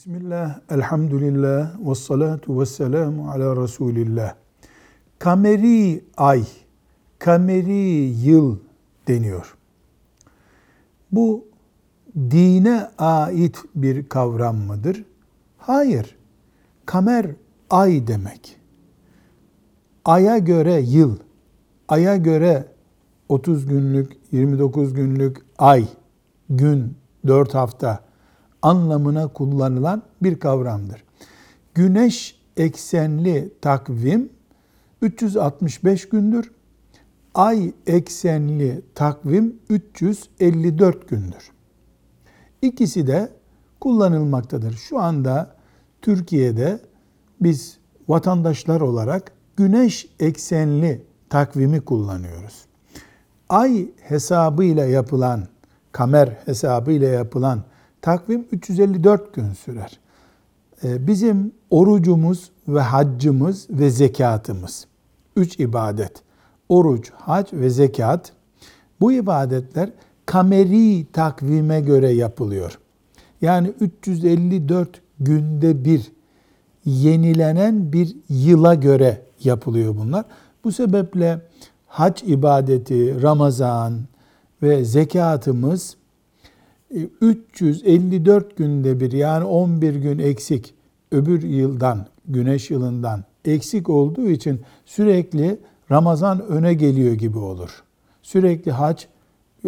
Bismillah, elhamdülillah, ve salatu ve selamu ala Resulillah. Kameri ay, kameri yıl deniyor. Bu dine ait bir kavram mıdır? Hayır. Kamer ay demek. Aya göre yıl, aya göre 30 günlük, 29 günlük ay, gün, 4 hafta anlamına kullanılan bir kavramdır. Güneş eksenli takvim 365 gündür. Ay eksenli takvim 354 gündür. İkisi de kullanılmaktadır. Şu anda Türkiye'de biz vatandaşlar olarak güneş eksenli takvimi kullanıyoruz. Ay hesabıyla yapılan, kamer hesabıyla yapılan takvim 354 gün sürer. Ee, bizim orucumuz ve haccımız ve zekatımız, üç ibadet, oruç, hac ve zekat, bu ibadetler kameri takvime göre yapılıyor. Yani 354 günde bir yenilenen bir yıla göre yapılıyor bunlar. Bu sebeple hac ibadeti, Ramazan ve zekatımız 354 günde bir yani 11 gün eksik öbür yıldan, güneş yılından eksik olduğu için sürekli Ramazan öne geliyor gibi olur. Sürekli hac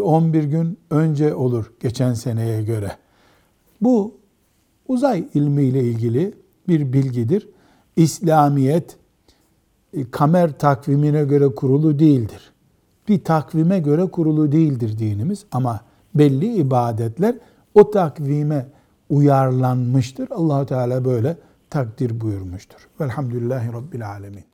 11 gün önce olur geçen seneye göre. Bu uzay ilmiyle ilgili bir bilgidir. İslamiyet e, kamer takvimine göre kurulu değildir. Bir takvime göre kurulu değildir dinimiz ama belli ibadetler o takvime uyarlanmıştır. Allahu Teala böyle takdir buyurmuştur. Velhamdülillahi Rabbil Alemin.